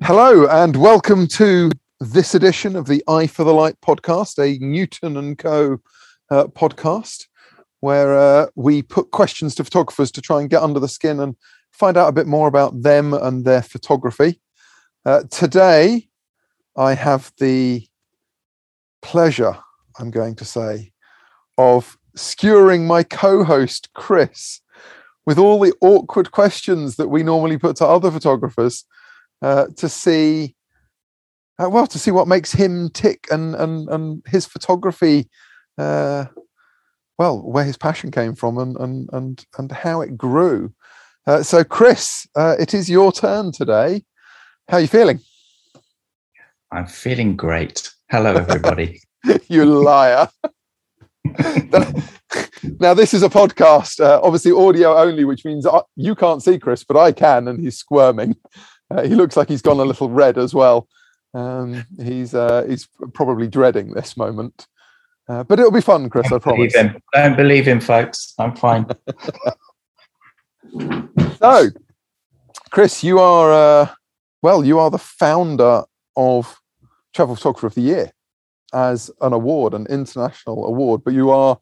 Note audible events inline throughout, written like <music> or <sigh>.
Hello, and welcome to this edition of the Eye for the Light podcast, a Newton and Coe. Uh, podcast, where uh, we put questions to photographers to try and get under the skin and find out a bit more about them and their photography. Uh, today, I have the pleasure, I'm going to say, of skewering my co host, Chris, with all the awkward questions that we normally put to other photographers uh, to see uh, well to see what makes him tick and and and his photography uh, well where his passion came from and and and and how it grew. Uh, so chris uh, it is your turn today. How are you feeling? I'm feeling great. Hello everybody. <laughs> <laughs> You liar. <laughs> Now this is a podcast uh, obviously audio only which means I, you can't see chris but i can and he's squirming uh, he looks like he's gone a little red as well. Um, he's uh, he's probably dreading this moment, uh, but it'll be fun, Chris. Don't I promise. Believe him. Don't believe him, folks. I'm fine. <laughs> so, Chris, you are uh, well. You are the founder of Travel Photographer of the Year as an award, an international award, but you are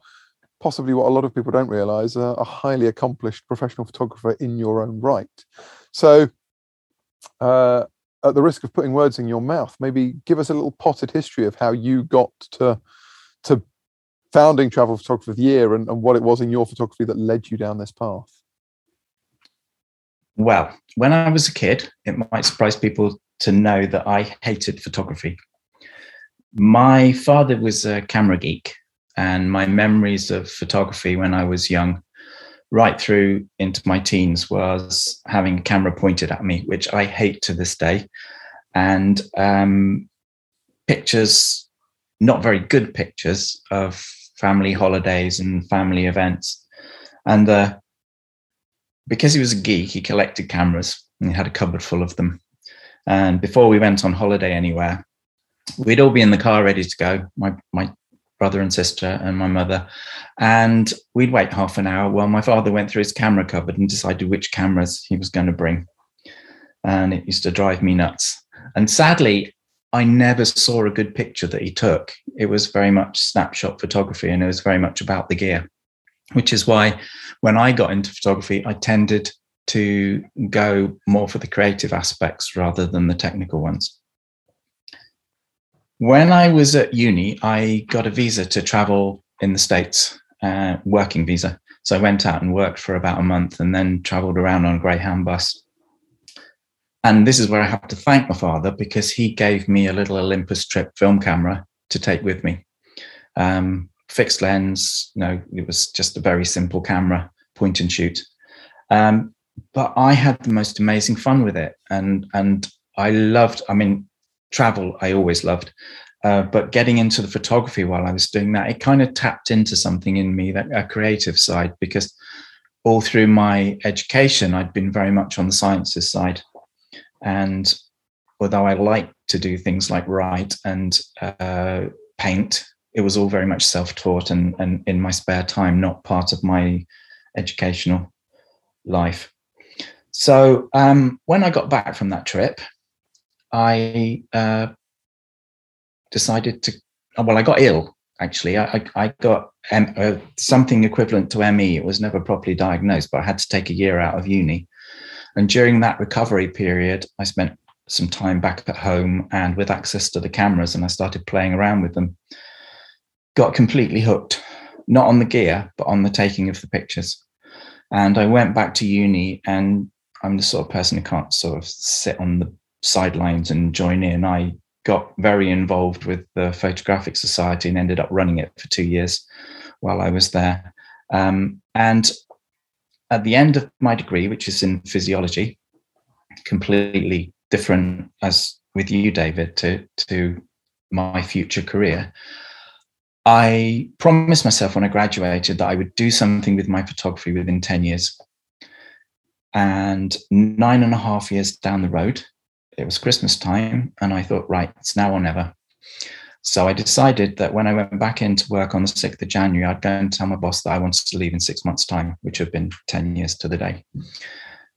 possibly what a lot of people don't realize a highly accomplished professional photographer in your own right. So uh, at the risk of putting words in your mouth, maybe give us a little potted history of how you got to to founding Travel Photographer of the Year and, and what it was in your photography that led you down this path. Well, when I was a kid, it might surprise people to know that I hated photography. My father was a camera geek, and my memories of photography when I was young right through into my teens was having a camera pointed at me, which I hate to this day, and um, pictures, not very good pictures of family holidays and family events. And uh, because he was a geek, he collected cameras and he had a cupboard full of them. And before we went on holiday anywhere, we'd all be in the car ready to go. My my brother and sister and my mother. And we'd wait half an hour while my father went through his camera cupboard and decided which cameras he was going to bring. And it used to drive me nuts. And sadly, I never saw a good picture that he took. It was very much snapshot photography and it was very much about the gear, which is why when I got into photography, I tended to go more for the creative aspects rather than the technical ones. When I was at uni, I got a visa to travel in the States, uh, working visa. So I went out and worked for about a month and then traveled around on a Greyhound bus. And this is where I have to thank my father because he gave me a little Olympus trip film camera to take with me. Um, fixed lens, you know, it was just a very simple camera, point and shoot. Um, but I had the most amazing fun with it. And, and I loved, I mean, travel I always loved. Uh, but getting into the photography while I was doing that, it kind of tapped into something in me, that a creative side, because all through my education, I'd been very much on the sciences side. And although I liked to do things like write and uh, paint, it was all very much self-taught and, and in my spare time, not part of my educational life. So um, when I got back from that trip, I uh, decided to. Well, I got ill. Actually, I, I got uh, something equivalent to ME. It was never properly diagnosed, but I had to take a year out of uni. And during that recovery period, I spent some time back at home and with access to the cameras, and I started playing around with them. Got completely hooked, not on the gear, but on the taking of the pictures. And I went back to uni, and I'm the sort of person who can't sort of sit on the sidelines and join in. I got very involved with the Photographic Society and ended up running it for two years while I was there. Um, and at the end of my degree, which is in physiology, completely different as with you, David, to, to my future career. I promised myself when I graduated that I would do something with my photography within 10 years. And nine and a half years down the road, it was Christmas time, and I thought, right, it's now or never. So I decided that when I went back into work on the 6th of January, I'd go and tell my boss that I wanted to leave in six months' time, which had been 10 years to the day.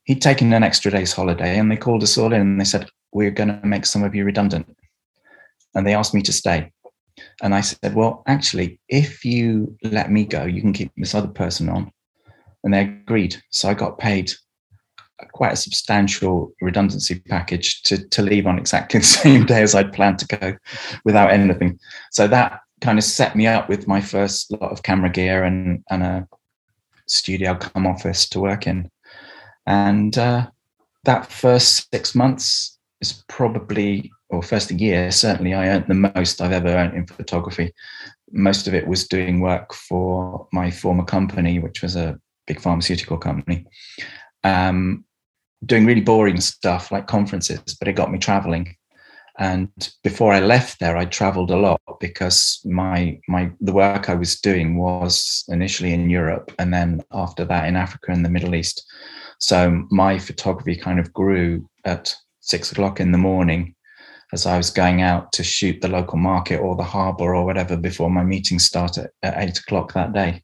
He'd taken an extra day's holiday and they called us all in and they said, we're going to make some of you redundant. And they asked me to stay. And I said, well, actually, if you let me go, you can keep this other person on. And they agreed. So I got paid quite a substantial redundancy package to, to leave on exactly <laughs> the same day as I'd planned to go without anything. So that kind of set me up with my first lot of camera gear and, and a studio come office to work in. And uh, that first six months is probably, or first year, certainly I earned the most I've ever earned in photography. Most of it was doing work for my former company, which was a big pharmaceutical company. Um, doing really boring stuff like conferences, but it got me traveling. And before I left there, I traveled a lot because my my the work I was doing was initially in Europe and then after that in Africa and the Middle East. So my photography kind of grew at six o'clock in the morning as I was going out to shoot the local market or the harbour or whatever before my meeting started at eight o'clock that day.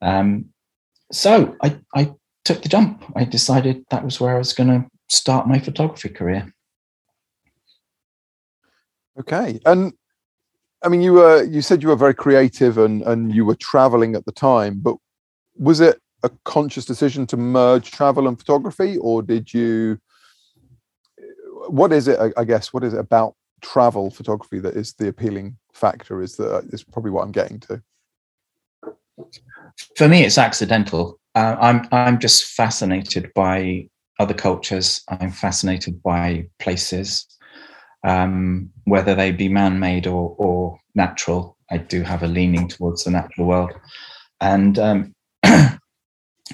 Um, so I, I took the jump. I decided that was where I was going to start my photography career. Okay, and I mean, you were you said you were very creative and and you were traveling at the time, but was it a conscious decision to merge travel and photography, or did you? What is it? I guess what is it about travel photography that is the appealing factor? Is that uh, is probably what I'm getting to. For me, it's accidental. Uh, I'm I'm just fascinated by other cultures. I'm fascinated by places um, whether they be man-made or, or natural. I do have a leaning towards the natural world, and um, <clears throat>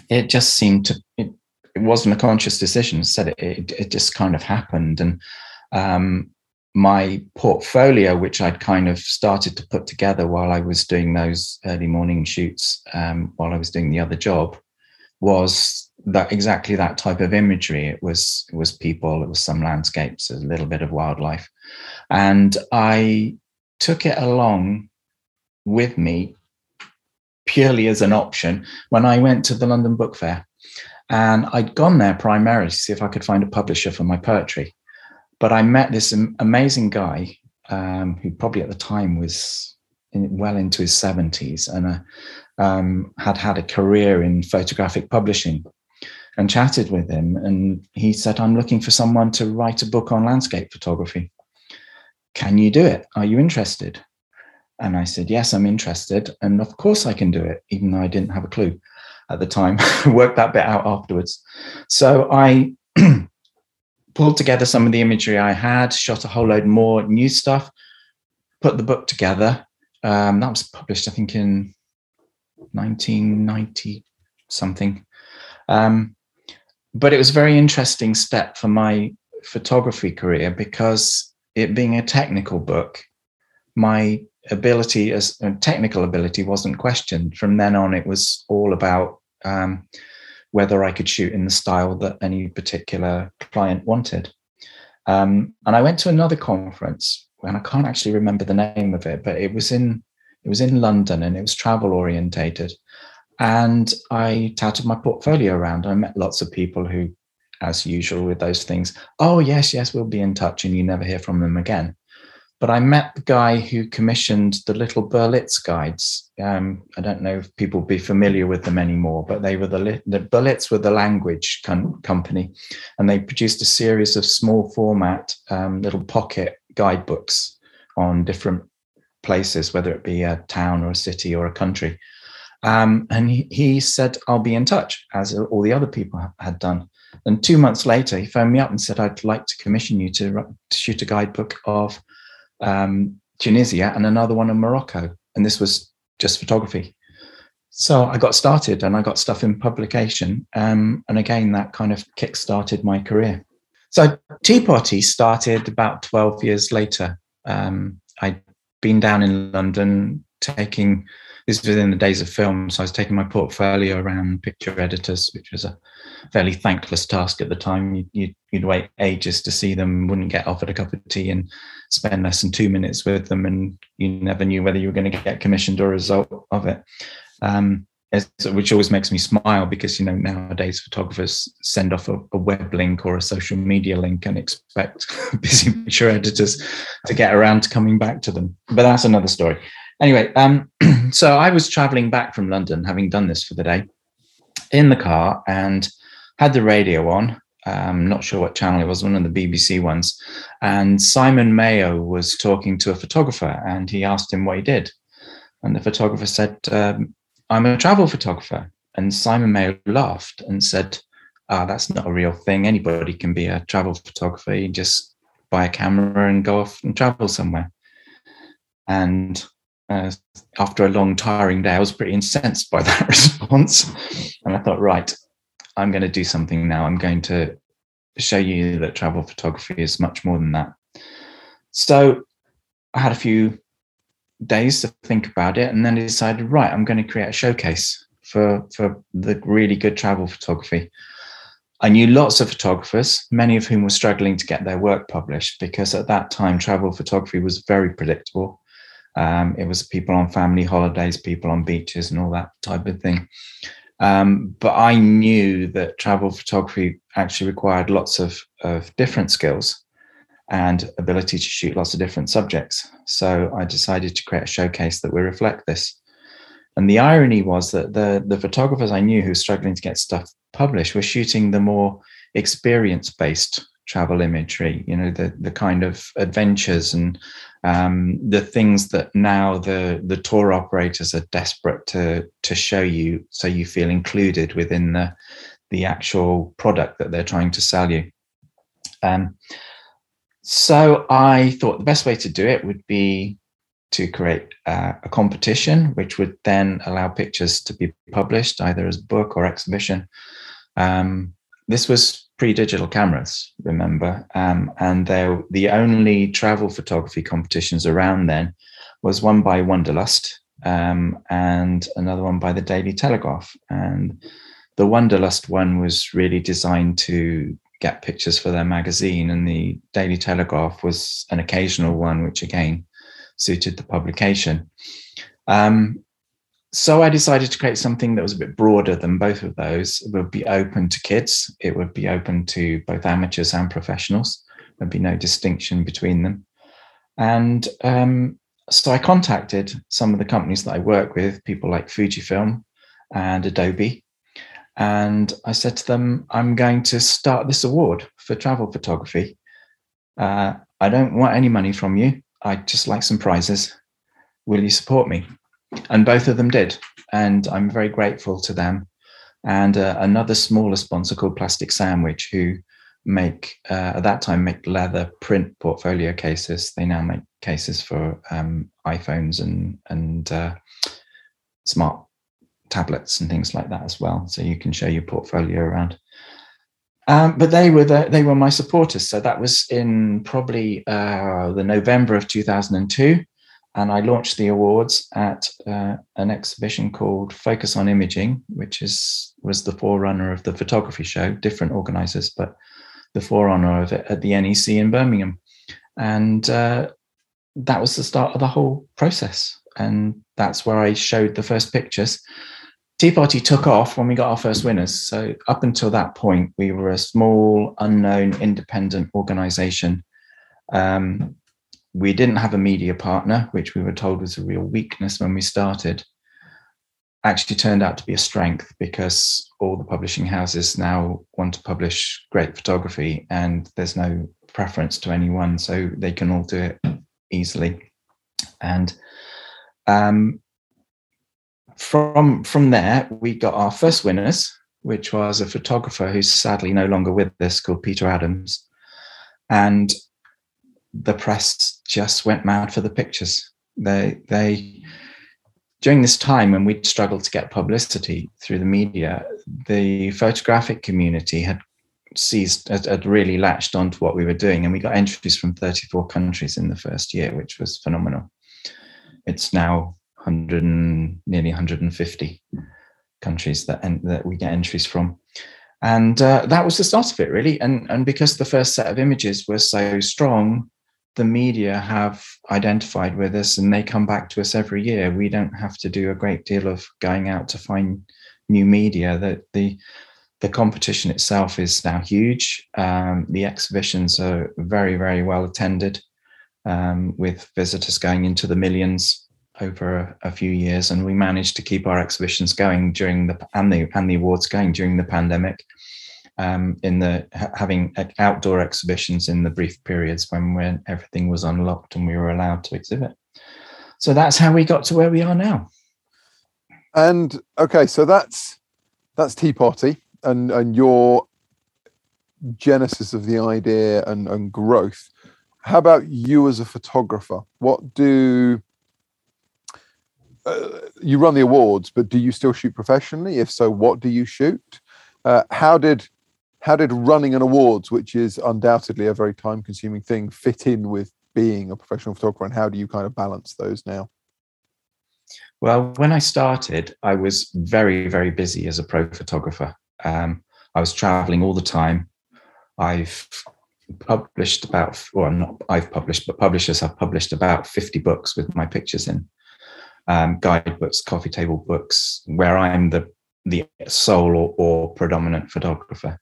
it just seemed to. It, it, wasn't a conscious decision. Said it, it, it just kind of happened, and um, my portfolio, which I'd kind of started to put together while I was doing those early morning shoots, um, while I was doing the other job, was that exactly that type of imagery. It was it was people, it was some landscapes, a little bit of wildlife, and I took it along with me purely as an option when I went to the London Book Fair, and I'd gone there primarily to see if I could find a publisher for my poetry, but I met this amazing guy um, who probably at the time was in, well into his seventies and a, um, had had a career in photographic publishing and chatted with him. And he said, I'm looking for someone to write a book on landscape photography. Can you do it? Are you interested? And I said, Yes, I'm interested. And of course I can do it, even though I didn't have a clue at the time. <laughs> Worked that bit out afterwards. So I <clears throat> pulled together some of the imagery I had, shot a whole load more new stuff, put the book together. Um, that was published, I think, in 1990 something. Um, but it was a very interesting step for my photography career because it being a technical book, my ability as uh, technical ability wasn't questioned. From then on, it was all about um, whether I could shoot in the style that any particular client wanted. Um, and I went to another conference, and I can't actually remember the name of it, but it was in it was in London and it was travel orientated. And I touted my portfolio around. I met lots of people who, as usual with those things, oh, yes, yes, we'll be in touch, and you never hear from them again. But I met the guy who commissioned the little Berlitz guides. Um, I don't know if people be familiar with them anymore, but they were the, the Berlitz were the language com- company, and they produced a series of small format um, little pocket guidebooks on different places, whether it be a town or a city or a country. Um, and he, he, said, I'll be in touch, as all the other people had done. And two months later, he phoned me up and said, I'd like to commission you to, to shoot a guidebook of um, Tunisia and another one of Morocco. And this was just photography. So I got started and I got stuff in publication. Um, and again, that kind of kick started my career. So TPOTY started about 12 years later. Um, I'd been down in London taking this was in the days of film, so I was taking my portfolio around picture editors, which was a fairly thankless task at the time. You'd, you'd, you'd, wait ages to see them, wouldn't get offered a cup of tea, and spend less than two minutes with them, and you never knew whether you were going to get commissioned or a result of it. Um, which always makes me smile because you know nowadays photographers send off a, a, web link or a social media link and expect <laughs> busy picture editors to get around to coming back to them but that's another story anyway um, <clears throat> so i was traveling back from london having done this for the day in the car and had the radio on um, not sure what channel it was, one of the BBC ones. And Simon Mayo was talking to a photographer and he asked him what he did. And the photographer said, um, I'm a travel photographer. And Simon Mayo laughed and said, ah, that's not a real thing. Anybody can be a travel photographer. You just buy a camera and go off and travel somewhere. And uh, after a long, tiring day, I was pretty incensed by <laughs> that response. And I thought, right, I'm going to do something now. I'm going to show you that travel photography is much more than that. So I had a few days to think about it and then decided right i'm going to create a showcase for for the really good travel photography. I knew lots of photographers many of whom were struggling to get their work published because at that time travel photography was very predictable. Um, it was people on family holidays people on beaches and all that type of thing. Um, but i knew that travel photography actually required lots of, of different skills and ability to shoot lots of different subjects. So I decided to create a showcase that would reflect this. And the irony was that the, the photographers I knew who were struggling to get stuff published were shooting the more experience based travel imagery, you know, the, the kind of adventures and um, the things that now the, the tour operators are desperate to, to show you so you feel included within the, the actual product that they're trying to sell you. Um, so I thought the best way to do it would be to create uh, a competition, which would then allow pictures to be published either as book or exhibition. Um, this was pre-digital cameras, remember, um, and the only travel photography competitions around then was one by Wanderlust um, and another one by the Daily Telegraph. And the Wanderlust one was really designed to get pictures for their magazine, and the Daily Telegraph was an occasional one, which again suited the publication. Um, so I decided to create something that was a bit broader than both of those. It would be open to kids. It would be open to both amateurs and professionals. There'd be no distinction between them. And um, so I contacted some of the companies that I work with, people like Fujifilm and Adobe, and I said to them, I'm going to start this award for travel photography. Uh, I don't want any money from you. I just like some prizes. Will you support me? And both of them did. And I'm very grateful to them. And uh, another smaller sponsor called Plastic Sandwich, who make, uh, at that time, make leather print portfolio cases. They now make cases for um, iPhones and, and uh, smart tablets and things like that as well. So you can show your portfolio around. Um, but they were the, they were my supporters. So that was in probably uh, the November of 2002, and I launched the awards at uh, an exhibition called Focus on Imaging, which is was the forerunner of the photography show. Different organisers, but the forerunner of it at the NEC in Birmingham, and uh, that was the start of the whole process. And that's where I showed the first pictures. TPOTY took off when we got our first winners. So up until that point, we were a small, unknown, independent organization. Um, we didn't have a media partner, which we were told was a real weakness when we started. Actually, turned out to be a strength because all the publishing houses now want to publish great photography, and there's no preference to anyone, so they can all do it easily. And um, from from there, we got our first winners, which was a photographer who's sadly no longer with us, called Peter Adams, and the press just went mad for the pictures. They they during this time when we'd struggled to get publicity through the media, the photographic community had seized had, had really latched onto what we were doing, and we got entries from 34 countries in the first year, which was phenomenal. It's now 100 and, nearly 150 countries that en- that we get entries from and uh, that was the start of it really and and because the first set of images were so strong the media have identified with us and they come back to us every year. We don't have to do a great deal of going out to find new media. That the the competition itself is now huge. Um, the exhibitions are very, very well attended, um, with visitors going into the millions over a, a, few years. And we managed to keep our exhibitions going during the and the and the awards going during the pandemic. Um, in the having outdoor exhibitions in the brief periods when when everything was unlocked and we were allowed to exhibit. So that's how we got to where we are now. And okay, so that's that's TPOTY and and your genesis of the idea and, and growth. How about you as a photographer? What do uh, you run the awards, but do you still shoot professionally? If so, what do you shoot? Uh, how did how did running an awards, which is undoubtedly a very time consuming thing, fit in with being a professional photographer? And how do you kind of balance those now? Well, when I started, I was very, very busy as a pro photographer. Um, I was traveling all the time. I've published about, well, not I've published, but publishers have published about 50 books with my pictures in, um, guidebooks, coffee table books, where I'm the the sole or, or predominant photographer.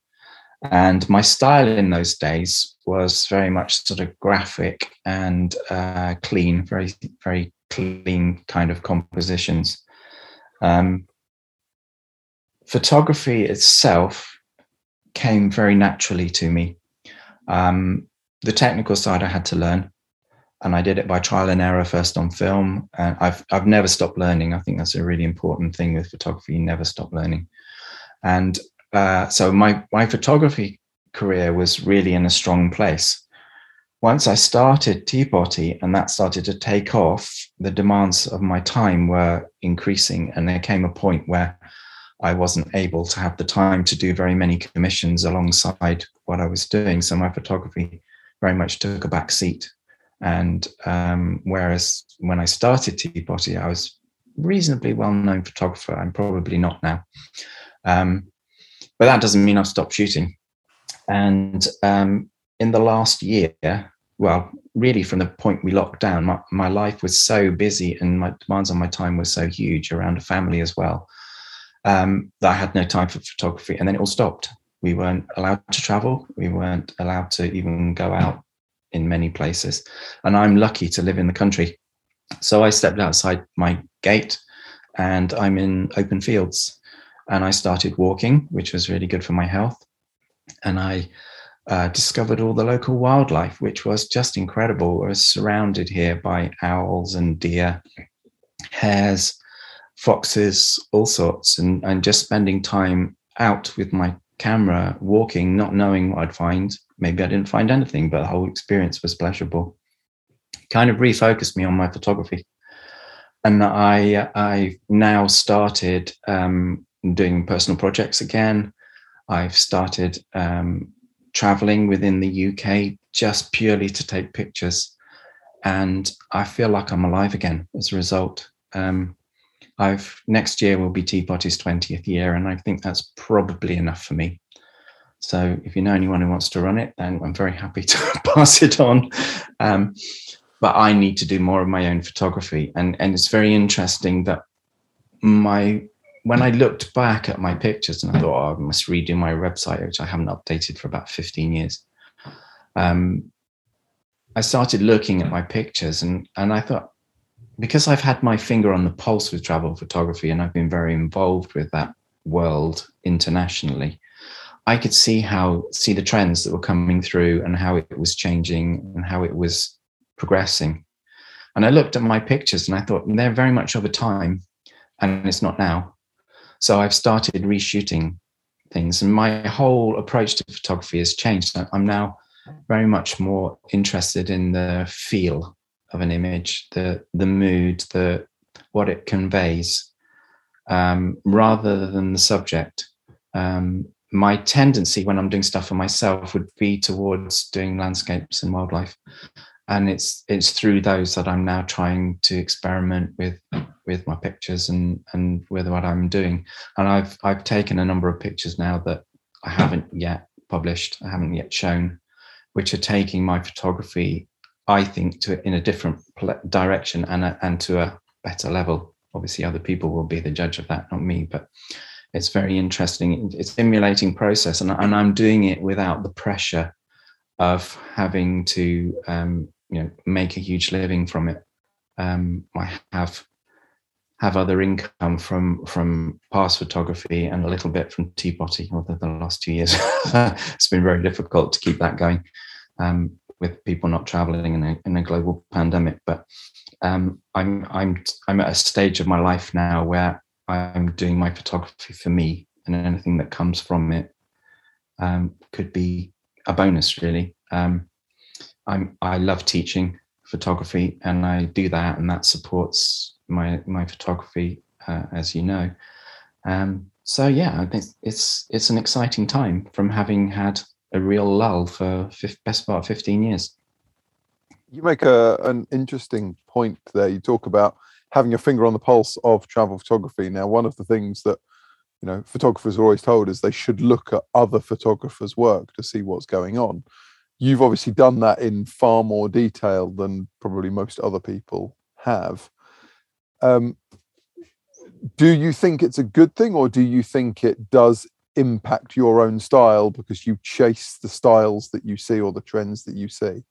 And my style in those days was very much sort of graphic and uh, clean, very, very clean kind of compositions. Um, photography itself came very naturally to me. Um, the technical side I had to learn, and I did it by trial and error first on film. And I've I've never stopped learning. I think that's a really important thing with photography. You never stop learning. And uh, so my my photography career was really in a strong place. Once I started TPOTY and that started to take off, the demands of my time were increasing, and there came a point where I wasn't able to have the time to do very many commissions alongside what I was doing. So my photography very much took a back seat. And um, whereas when I started TPOTY, I was reasonably well known photographer. I'm probably not now. Um, but that doesn't mean I've stopped shooting. And um, in the last year, well, really from the point we locked down, my, my life was so busy and my demands on my time were so huge around a family as well um, that I had no time for photography. And then it all stopped. We weren't allowed to travel. We weren't allowed to even go out in many places. And I'm lucky to live in the country. So I stepped outside my gate and I'm in open fields. And I started walking, which was really good for my health. And I uh, discovered all the local wildlife, which was just incredible. Was surrounded here by owls and deer, hares, foxes, all sorts, and, and just spending time out with my camera, walking, not knowing what I'd find. Maybe I didn't find anything, but the whole experience was pleasurable. Kind of refocused me on my photography. And I I now started um, doing personal projects again. I've started um, traveling within the UK just purely to take pictures. And I feel like I'm alive again as a result. Um, I've next year will be TPOTY's 20th year, and I think that's probably enough for me. So if you know anyone who wants to run it, then I'm very happy to <laughs> pass it on. Um, but I need to do more of my own photography, and and it's very interesting that my when I looked back at my pictures and I thought, oh, I must redo my website, which I haven't updated for about 15 years. Um, I started looking at my pictures and and I thought, because I've had my finger on the pulse with travel photography and I've been very involved with that world internationally, I could see how see the trends that were coming through and how it was changing and how it was progressing. And I looked at my pictures and I thought they're very much of a time and it's not now. So I've started reshooting things and my whole approach to photography has changed. I'm now very much more interested in the feel of an image, the the mood, the what it conveys, um, rather than the subject. Um, my tendency when I'm doing stuff for myself would be towards doing landscapes and wildlife, and it's it's through those that I'm now trying to experiment with with my pictures and and with what I'm doing. And I've I've taken a number of pictures now that I haven't yet published, I haven't yet shown, which are taking my photography I think, to in a different direction and a, and to a better level. Obviously, other people will be the judge of that, not me. But it's very interesting. It's stimulating process, and, and I'm doing it without the pressure of having to, um, you know, make a huge living from it. Um, I have have other income from from past photography and a little bit from TPOTY over the last two years. <laughs> it's been very difficult to keep that going um, with people not traveling in a, in a global pandemic. But um, I'm I'm I'm at a stage of my life now where I'm doing my photography for me, and anything that comes from it um, could be a bonus. Really, um, I'm I love teaching photography, and I do that, and that supports my my photography, uh, as you know. Um, so yeah, I think it's it's an exciting time from having had a real lull for best part fifteen years. You make a an interesting point there. You talk about having your finger on the pulse of travel photography. Now, one of the things that you know photographers are always told is they should look at other photographers' work to see what's going on. You've obviously done that in far more detail than probably most other people have. Um, do you think it's a good thing, or do you think it does impact your own style because you chase the styles that you see or the trends that you see?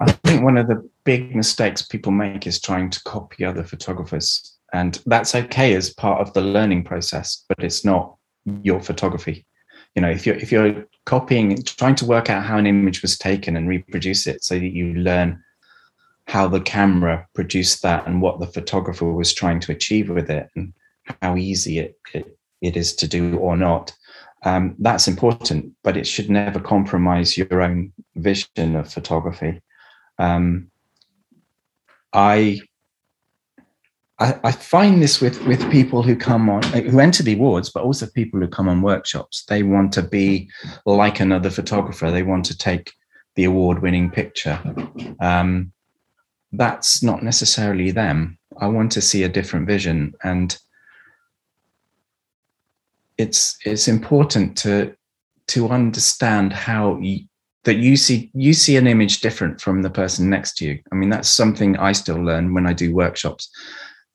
I think one of the big mistakes people make is trying to copy other photographers. And that's okay as part of the learning process, but it's not your photography. You know, if you're if you're copying, trying to work out how an image was taken and reproduce it so that you learn how the camera produced that and what the photographer was trying to achieve with it and how easy it, it, it is to do or not. Um, that's important, but it should never compromise your own vision of photography. Um, I, I, I find this with with people who come on who enter the awards, but also people who come on workshops. They want to be like another photographer. They want to take the award-winning picture. Um, that's not necessarily them. I want to see a different vision, and it's it's important to to understand how you, that you see you see an image different from the person next to you. I mean, that's something I still learn when I do workshops.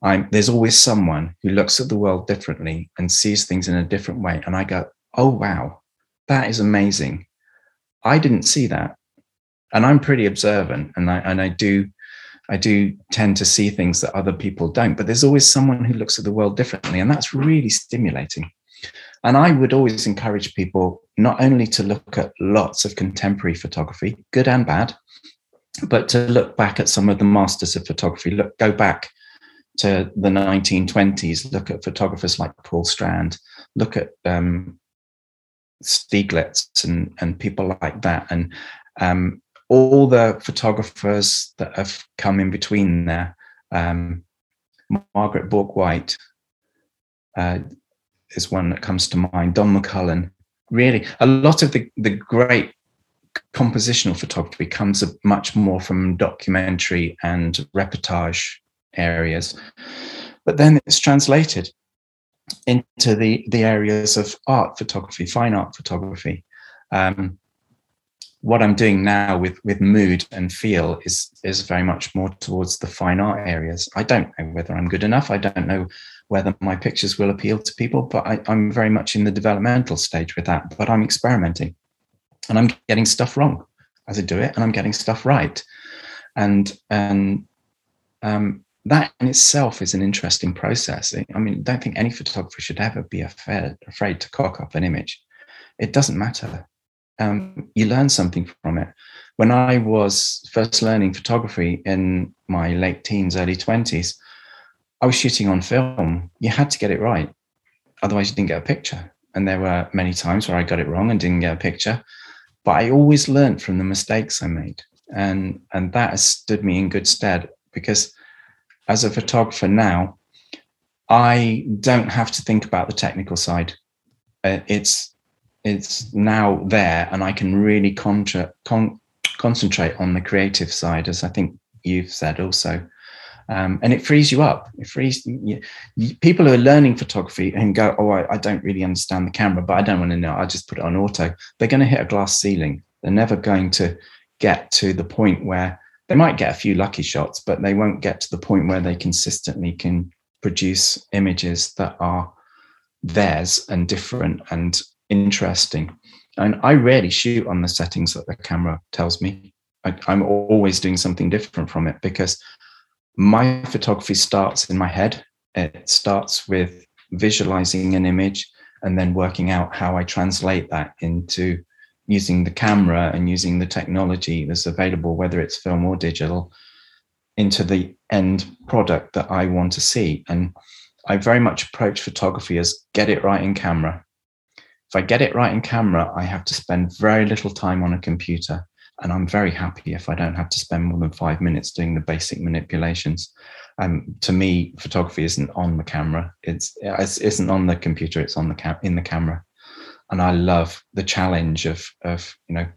I'm, there's always someone who looks at the world differently and sees things in a different way, and I go, "Oh wow, that is amazing! I didn't see that." And I'm pretty observant, and I and I do I do tend to see things that other people don't, but there's always someone who looks at the world differently. And that's really stimulating. And I would always encourage people not only to look at lots of contemporary photography, good and bad, but to look back at some of the masters of photography, look, go back to the 1920s, look at photographers like Paul Strand, look at um, Stieglitz and, and people like that. And um, all the photographers that have come in between there, um, Margaret Bourke-White uh, is one that comes to mind. Don McCullin, really, a lot of the the great compositional photography comes much more from documentary and reportage areas, but then it's translated into the the areas of art photography, fine art photography. Um, what I'm doing now with with mood and feel is is very much more towards the fine art areas. I don't know whether I'm good enough. I don't know whether my pictures will appeal to people, but I, I'm very much in the developmental stage with that. But I'm experimenting, and I'm getting stuff wrong as I do it, and I'm getting stuff right, and and um, that in itself is an interesting process. I mean, I don't think any photographer should ever be afraid, afraid to cock up an image. It doesn't matter um, you learn something from it. When I was first learning photography in my late teens, early 20s, I was shooting on film. You had to get it right. Otherwise, you didn't get a picture. And there were many times where I got it wrong and didn't get a picture. But I always learned from the mistakes I made. And, and that has stood me in good stead because as a photographer now, I don't have to think about the technical side. Uh, it's it's now there and I can really contra- con- concentrate on the creative side, as I think you've said also. Um, and it frees you up. It frees you, you, people who are learning photography and go, "Oh, I, I, don't really understand the camera, but I don't want to know. I just put it on auto." They're going to hit a glass ceiling. They're never going to get to the point where they might get a few lucky shots, but they won't get to the point where they consistently can produce images that are theirs and different and interesting. And I rarely shoot on the settings that the camera tells me. I, I'm always doing something different from it because my photography starts in my head. It starts with visualizing an image and then working out how I translate that into using the camera and using the technology that's available, whether it's film or digital, into the end product that I want to see. And I very much approach photography as get it right in camera. If I get it right in camera, I have to spend very little time on a computer. And I'm very happy if I don't have to spend more than five minutes doing the basic manipulations. Um, to me, photography isn't on the camera. It's it isn't on the computer. It's on the cam- in the camera and I love the challenge of of you know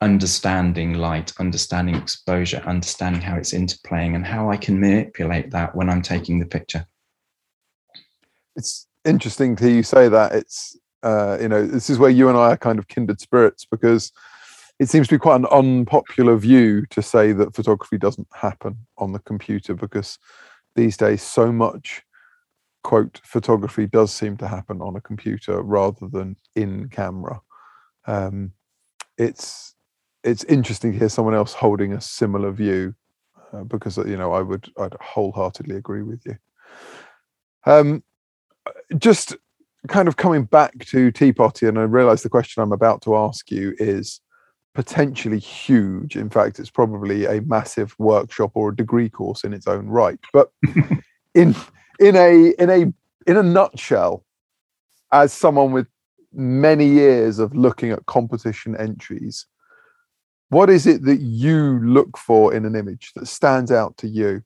understanding light, understanding exposure, understanding how it's interplaying, and how I can manipulate that when I'm taking the picture. It's interesting to you say that. It's uh, you know this is where you and I are kind of kindred spirits because it seems to be quite an unpopular view to say that photography doesn't happen on the computer because these days so much quote photography does seem to happen on a computer rather than in camera. Um, it's it's interesting to hear someone else holding a similar view uh, because you know I would I'd wholeheartedly agree with you. Um, just kind of coming back to TPOTY, and I realise the question I'm about to ask you is potentially huge. In fact, it's probably a massive workshop or a degree course in its own right. But <laughs> in in a in a in a nutshell, as someone with many years of looking at competition entries, what is it that you look for in an image that stands out to you?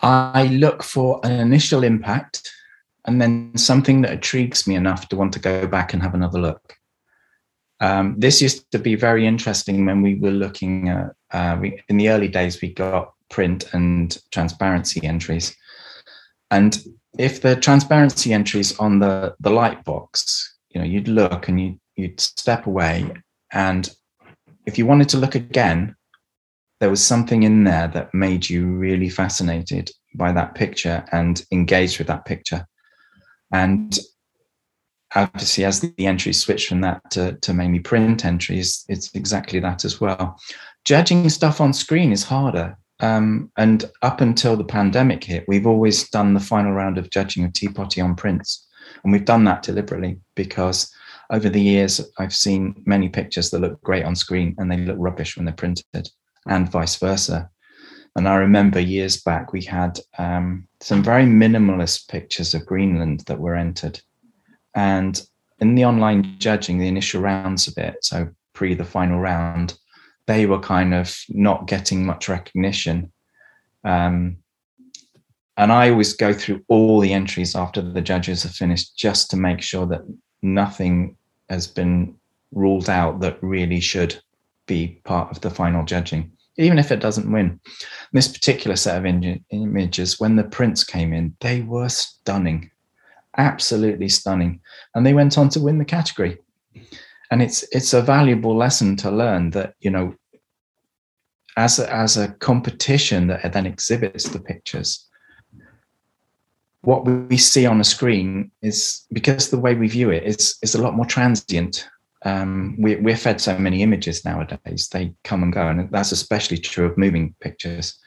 I look for an initial impact and then something that intrigues me enough to want to go back and have another look. Um, this used to be very interesting when we were looking at, uh, we, in the early days, we got print and transparency entries. And if the transparency entries on the, the light box, you know, you'd look and you, you'd step away. And if you wanted to look again, there was something in there that made you really fascinated by that picture and engaged with that picture. And obviously, as the entries switch from that to, to mainly print entries, it's exactly that as well. Judging stuff on screen is harder um, and up until the pandemic hit, we've always done the final round of judging of TPOTY on prints. And we've done that deliberately because over the years, I've seen many pictures that look great on screen and they look rubbish when they're printed, and vice versa. And I remember years back, we had um, some very minimalist pictures of Greenland that were entered. And in the online judging, the initial rounds of it, so pre the final round, they were kind of not getting much recognition. Um, and I always go through all the entries after the judges are finished just to make sure that nothing has been ruled out that really should be part of the final judging, even if it doesn't win. This particular set of in- images, when the prints came in, they were stunning, absolutely stunning. And they went on to win the category. And it's it's a valuable lesson to learn that you know as a, as a competition that then exhibits the pictures what we see on a screen is because the way we view it is is a lot more transient. Um, we, we're fed so many images nowadays they come and go. And that's especially true of moving pictures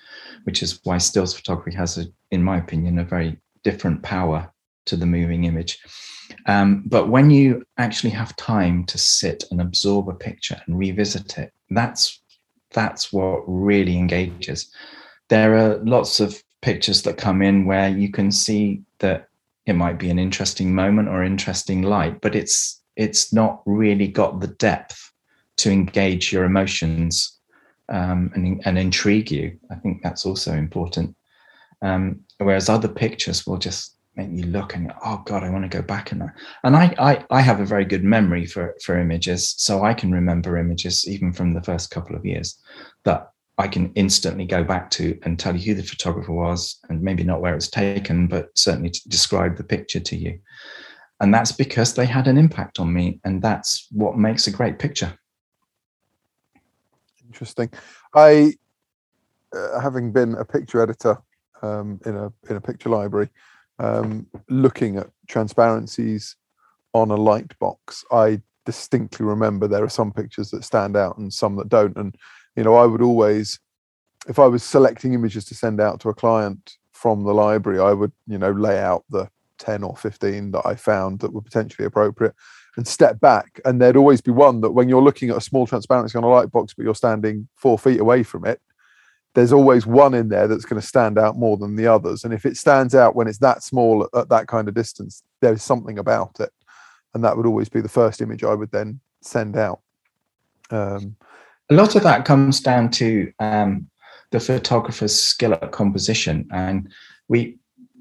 which is why stills photography has a, in my opinion a very different power to the moving image um, but when you actually have time to sit and absorb a picture and revisit it, that's that's what really engages. There are lots of pictures that come in where you can see that it might be an interesting moment or interesting light, but it's it's not really got the depth to engage your emotions um, and, and intrigue you. I think that's also important. Um, whereas other pictures will just make you look and oh god i want to go back in that and I, I i have a very good memory for for images so i can remember images even from the first couple of years that i can instantly go back to and tell you who the photographer was and maybe not where it was taken but certainly to describe the picture to you. And that's because they had an impact on me and that's what makes a great picture. Interesting. I, uh, having been a picture editor um, in a in a picture library, um, looking at transparencies on a light box, I distinctly remember there are some pictures that stand out and some that don't. And you know, I would always, if I was selecting images to send out to a client from the library, I would you know lay out the 10 or 15 that I found that were potentially appropriate and step back. And there'd always be one that when you're looking at a small transparency on a light box, but you're standing four feet away from it, there's always one in there that's going to stand out more than the others. And if it stands out when it's that small at, that kind of distance, there's something about it. And that would always be the first image I would then send out. Um, a lot of that comes down to um, the photographer's skill at composition. And we,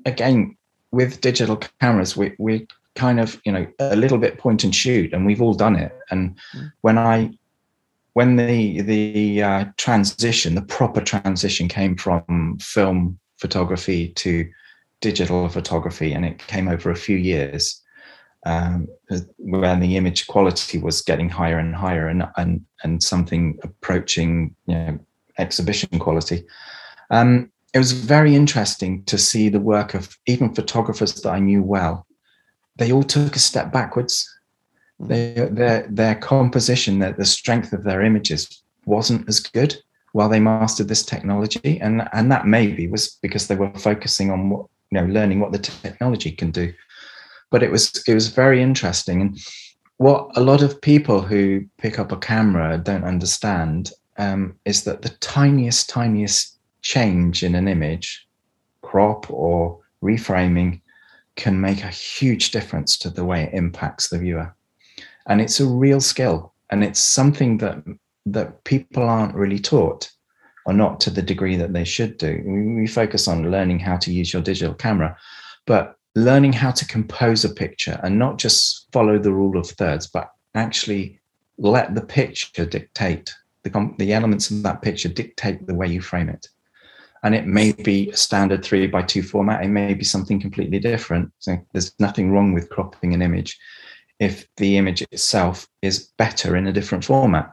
again, with digital cameras, we, we kind of, you know, a little bit point and shoot, and we've all done it. And mm. when I when the the uh, transition, the proper transition, came from film photography to digital photography, and it came over a few years, um, when the image quality was getting higher and higher, and and and something approaching you know exhibition quality. Um, it was very interesting to see the work of even photographers that I knew well. They all took a step backwards their their composition, their, the strength of their images wasn't as good while they mastered this technology, and and that maybe was because they were focusing on what you know, learning what the technology can do. But it was it was very interesting, and what a lot of people who pick up a camera don't understand um, is that the tiniest tiniest change in an image, crop or reframing, can make a huge difference to the way it impacts the viewer and it's a real skill. And it's something that that people aren't really taught or not to the degree that they should do. We, we focus on learning how to use your digital camera but learning how to compose a picture and not just follow the rule of thirds but actually let the picture dictate the, the elements of that picture dictate the way you frame it. And it may be a standard three by two format. It may be something completely different. So there's nothing wrong with cropping an image if the image itself is better in a different format.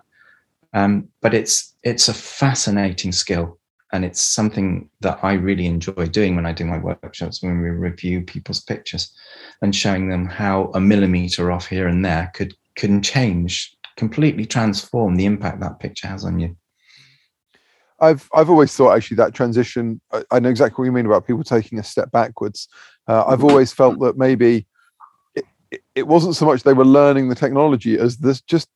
Um, but it's it's a fascinating skill, and it's something that I really enjoy doing when I do my workshops when we review people's pictures and showing them how a millimeter off here and there could can change completely transform the impact that picture has on you. I've I've always thought actually that transition. I, I know exactly what you mean about people taking a step backwards. Uh, I've always felt that maybe it, wasn't so much they were learning the technology as this just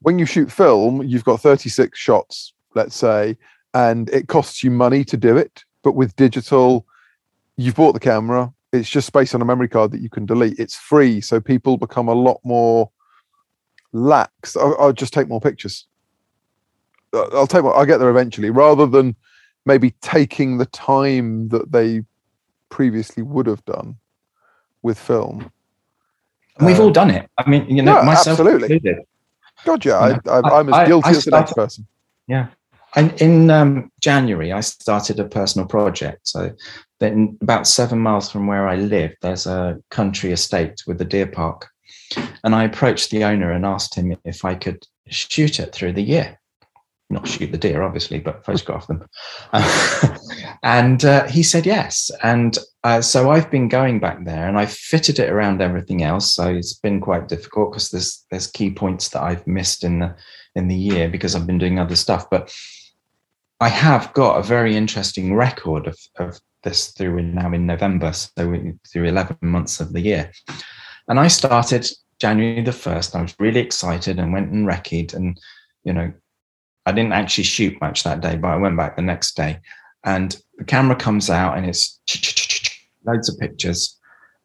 when you shoot film, you've got 36 shots, let's say, and it costs you money to do it. But with digital, you've bought the camera, it's just space on a memory card that you can delete. It's free. So people become a lot more lax. I'll, I'll just take more pictures. I'll take more, I'll get there eventually, rather than maybe taking the time that they previously would have done with film and we've all done it. I mean, you know, myself absolutely. included. God, yeah, you know, I, am as guilty I, I as the next person. Yeah. And in um, January, I started a personal project. So then, about seven miles from where I live, there's a country estate with a deer park. And I approached the owner and asked him if I could shoot it through the year not shoot the deer, obviously, but photograph them. Uh, <laughs> and uh, he said yes. And uh, so I've been going back there, and I've fitted it around everything else. So it's been quite difficult because there's there's key points that I've missed in the in the year because I've been doing other stuff. But I have got a very interesting record of, of this through now in November, so through 11 months of the year. And I started January the 1st. I was really excited and went and recce and, you know, I didn't actually shoot much that day, but I went back the next day and the camera comes out and it's loads of pictures.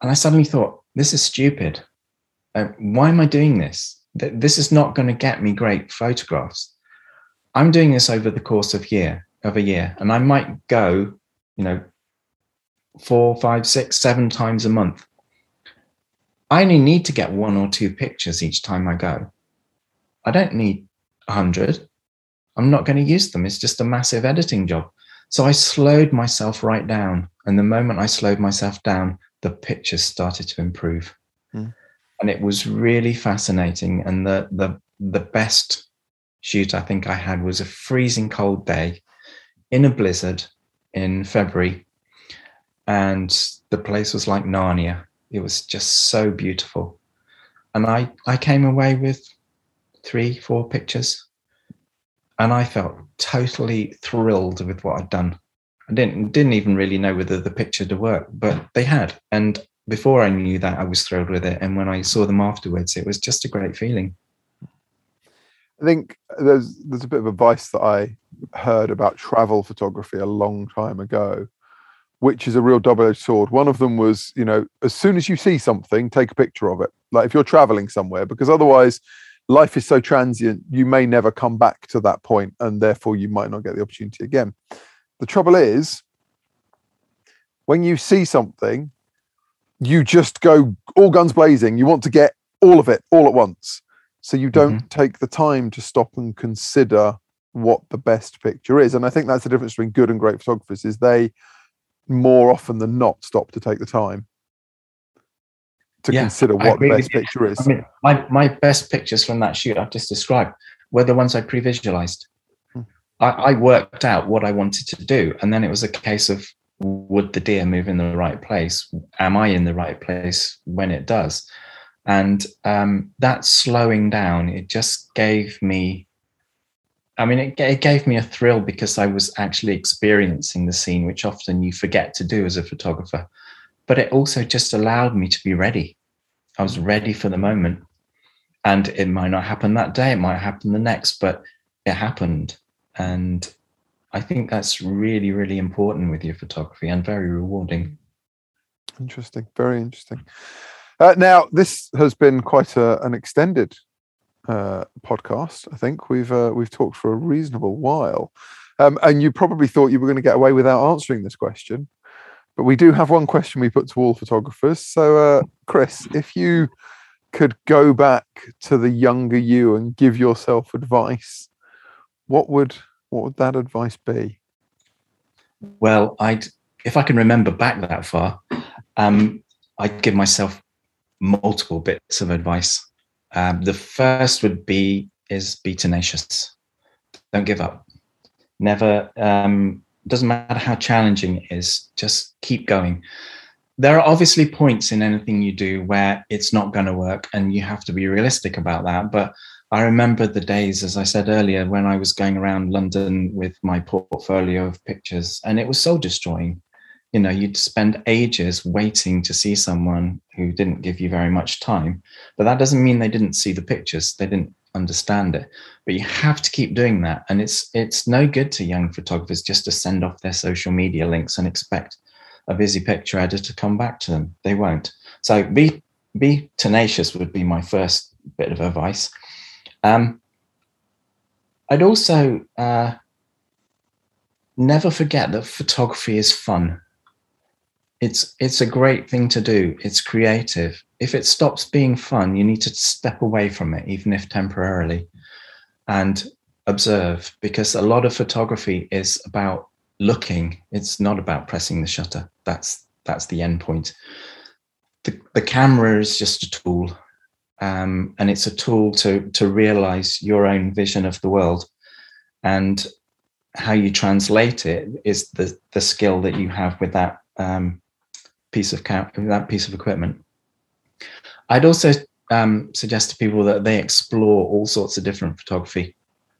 And I suddenly thought, this is stupid. Uh, why am I doing this? This is not going to get me great photographs. I'm doing this over the course of year of a year, and I might go, you know, four, five, six, seven times a month. I only need to get one or two pictures each time I go. I don't need a hundred. I'm not going to use them. It's just a massive editing job. So I slowed myself right down. And the moment I slowed myself down, the pictures started to improve. Mm. And it was really fascinating. And the, the, the best shoot I think I had was a freezing cold day in a blizzard in February. And the place was like Narnia. It was just so beautiful. And I, I came away with three, four pictures. And I felt totally thrilled with what I'd done. I didn't didn't even really know whether the picture would work, but they had. And before I knew that, I was thrilled with it. And when I saw them afterwards, it was just a great feeling. I think there's there's a bit of advice that I heard about travel photography a long time ago, which is a real double-edged sword. One of them was, you know, as soon as you see something, take a picture of it. Like if you're traveling somewhere, because otherwise life is so transient, you may never come back to that point, and therefore you might not get the opportunity again. The trouble is, when you see something, you just go all guns blazing. You want to get all of it all at once. So you don't mm-hmm. take the time to stop and consider what the best picture is. And I think that's the difference between good and great photographers is they more often than not stop to take the time to yeah, consider what the best picture is. I mean, my, my best pictures from that shoot I've just described were the ones I pre-visualized. Hmm. I, I worked out what I wanted to do. And then it was a case of would the deer move in the right place? Am I in the right place when it does? and um, that slowing down it just gave me i mean it, it gave me a thrill because i was actually experiencing the scene which often you forget to do as a photographer but it also just allowed me to be ready. I was ready for the moment. And it might not happen that day it might happen the next but it happened. And i think that's really really important with your photography and very rewarding. Interesting very interesting. Uh, now, this has been quite a, an extended uh, podcast. I think. We've uh, we've talked for a reasonable while, um, and you probably thought you were going to get away without answering this question, but we do have one question we put to all photographers. So, uh, Chris, if you could go back to the younger you and give yourself advice, what would what would that advice be? Well, I'd if I can remember back that far, um, I'd give myself multiple bits of advice. Um, the first would be is be tenacious. Don't give up. Never. Um, doesn't matter how challenging it is. Just keep going. There are obviously points in anything you do where it's not going to work, and you have to be realistic about that. But I remember the days, as I said earlier, when I was going around London with my portfolio of pictures, and it was soul destroying you know you'd spend ages waiting to see someone who didn't give you very much time but that doesn't mean they didn't see the pictures they didn't understand it. But you have to keep doing that. And it's it's no good to young photographers just to send off their social media links and expect a busy picture editor to come back to them. They won't. So be be tenacious would be my first bit of advice. Um, i'd also uh, never forget that photography is fun. It's it's a great thing to do. It's creative if it stops being fun you need to step away from it even if temporarily and observe because a lot of photography is about looking. It's not about pressing the shutter. That's that's the end point. The, the camera is just a tool um, and it's a tool to to realize your own vision of the world and how you translate it is the the skill that you have with that um, piece of that piece of equipment. I'd also um, suggest to people that they explore all sorts of different photography.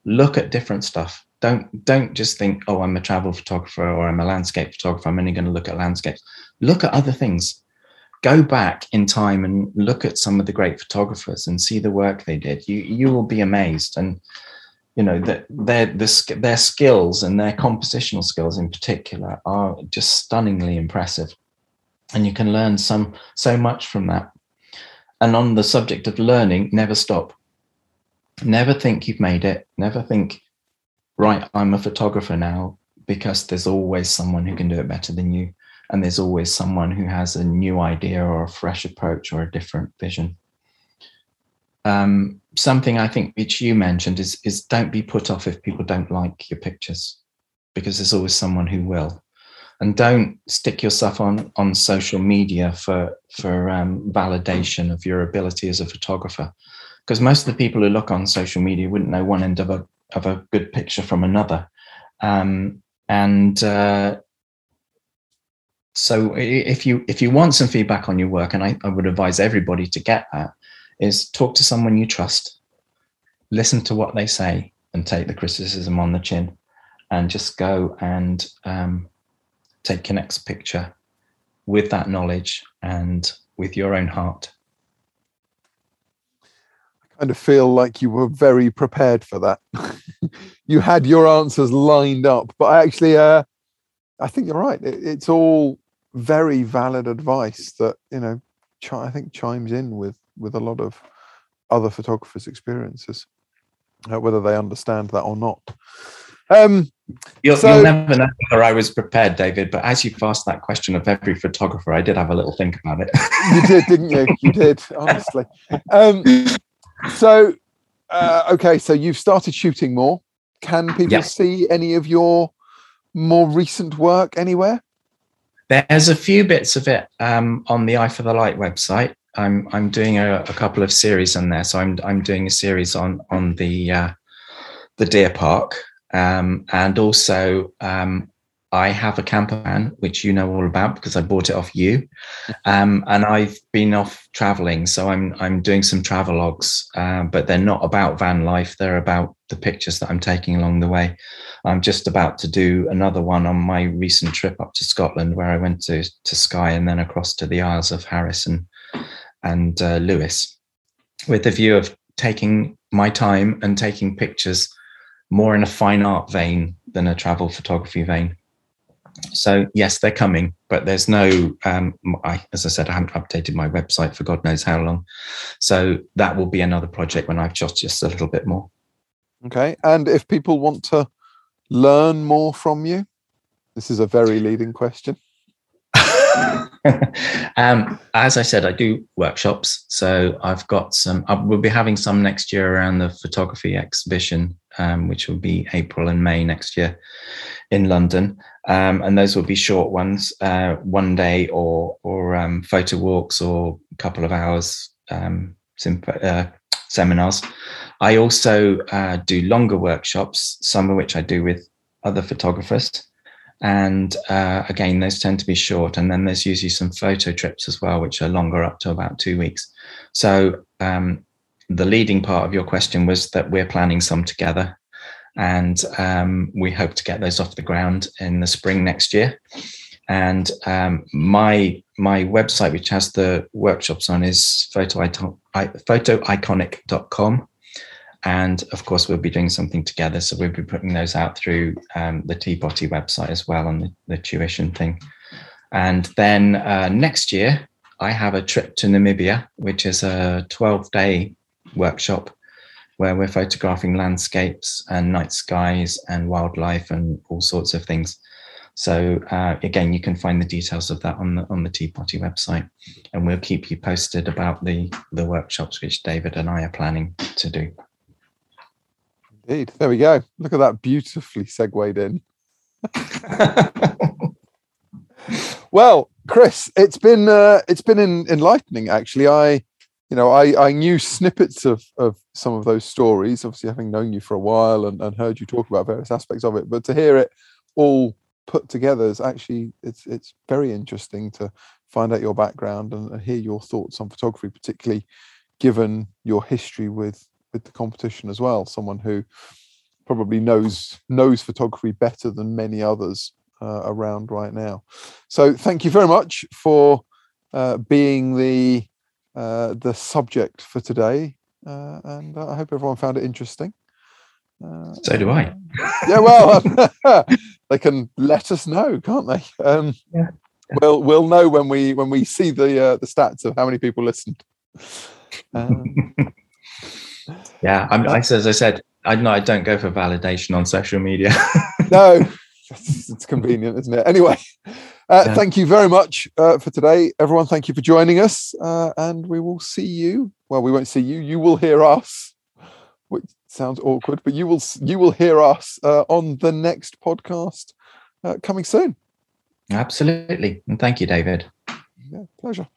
Look at different stuff. Don't don't just think, oh, I'm a travel photographer or I'm a landscape photographer. I'm only going to look at landscapes. Look at other things. Go back in time and look at some of the great photographers and see the work they did. You you will be amazed. And you know that their the, their skills and their compositional skills in particular are just stunningly impressive and you can learn some so much from that and on the subject of learning never stop. Never think you've made it. Never think right i'm a photographer now because there's always someone who can do it better than you and there's always someone who has a new idea or a fresh approach or a different vision. Um, something i think which you mentioned is is don't be put off if people don't like your pictures because there's always someone who will and don't stick yourself on on social media for for um, validation of your ability as a photographer because most of the people who look on social media wouldn't know one end of a of a good picture from another. Um, and uh, so if you if you want some feedback on your work, and I, I would advise everybody to get that, is talk to someone you trust, listen to what they say, and take the criticism on the chin, and just go and um, take your next picture with that knowledge and with your own heart. I kind of feel like you were very prepared for that. <laughs> you had your answers lined up, but I actually, uh, I think you're right. It, it's all very valid advice that you know. I think chimes in with with a lot of other photographers' experiences, uh, whether they understand that or not. Um, you'll, so, you'll, never know whether I was prepared, David. But as you've asked that question of every photographer, I did have a little think about it. you did, didn't you? You <laughs> did, honestly. Um, so, uh, okay, so you've started shooting more. Can people see any of your more recent work anywhere? There's a few bits of it um, on the Eye for the Light website. I'm I'm doing a, a, couple of series on there. So I'm I'm doing a series on on the uh, the deer park, um, and also um, I have a camper van, which you know all about because I bought it off you. Um, and I've been off traveling, so I'm I'm doing some travel logs, uh, but they're not about van life. They're about the pictures that I'm taking along the way. I'm just about to do another one on my recent trip up to Scotland, where I went to to Skye and then across to the Isles of Harris and and uh, Lewis, with the view of taking my time and taking pictures more in a fine art vein than a travel photography vein. So yes, they're coming, but there's no. Um, I, as I said, I haven't updated my website for God knows how long. So that will be another project when I've just just a little bit more. Okay, and if people want to learn more from you, this is a very leading question. <laughs> um, as I said, I do workshops. So I've got some, I will be having some next year around the photography exhibition, um, which will be April and May next year in London. Um, and those will be short ones, uh, one day or, or um, photo walks or a couple of hours um, uh, seminars. I also uh, do longer workshops, some of which I do with other photographers. And uh, again, those tend to be short. And then there's usually some photo trips as well, which are longer, up to about two weeks. So um, the leading part of your question was that we're planning some together. And um, we hope to get those off the ground in the spring next year. And um, my my website, which has the workshops on, is photoiconic.com and of course we'll be doing something together so we'll be putting those out through um, the TPOTY website as well on the, the tuition thing and then uh, next year i have a trip to namibia which is a 12 day workshop where we're photographing landscapes and night skies and wildlife and all sorts of things so uh, again, you can find the details of that on the on the TPOTY website, and we'll keep you posted about the the workshops which David and I are planning to do. Indeed. There we go. Look at that beautifully segued in. <laughs> well, Chris, it's been uh, it's been in, enlightening actually. I you know, I, I knew snippets of, of some of those stories, obviously having known you for a while and, and heard you talk about various aspects of it, but to hear it all put together is actually it's it's very interesting to find out your background and, hear your thoughts on photography, particularly given your history with with the competition as well. Someone who probably knows knows photography better than many others uh, around right now. So thank you very much for uh, being the uh, the subject for today, uh, and I hope everyone found it interesting. Uh, so do I. <laughs> yeah, well, <laughs> they can let us know, can't they? Um, yeah. We'll we'll know when we when we see the uh, the stats of how many people listened. <laughs> Um, yeah, I'm, I, as I said, I know I don't go for validation on social media. no, it's, it's, convenient, isn't it? Anyway, uh, yeah. thank you very much uh, for today, everyone. Thank you for joining us, uh, and we will see you. Well, we won't see you. You will hear us. Which sounds awkward, but you will you will hear us uh, on the next podcast uh, coming soon. Absolutely, and thank you, David. Yeah, pleasure.